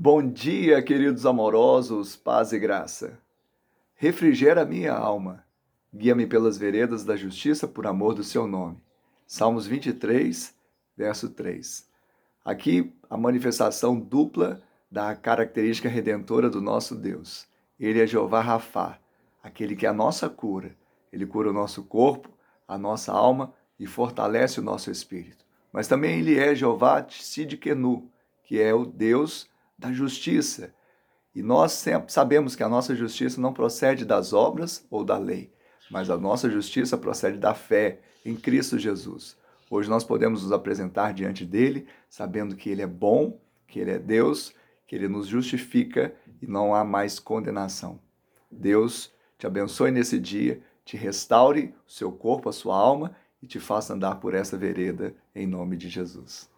Bom dia, queridos amorosos, paz e graça. Refrigera minha alma, guia-me pelas veredas da justiça por amor do seu nome. Salmos 23, verso 3. Aqui a manifestação dupla da característica redentora do nosso Deus. Ele é Jeová Rafá, aquele que é a nossa cura. Ele cura o nosso corpo, a nossa alma e fortalece o nosso espírito. Mas também ele é Jeová Tsidkenu, que é o Deus da justiça. E nós sabemos que a nossa justiça não procede das obras ou da lei, mas a nossa justiça procede da fé em Cristo Jesus. Hoje nós podemos nos apresentar diante dele, sabendo que ele é bom, que ele é Deus, que ele nos justifica e não há mais condenação. Deus te abençoe nesse dia, te restaure o seu corpo, a sua alma e te faça andar por essa vereda em nome de Jesus.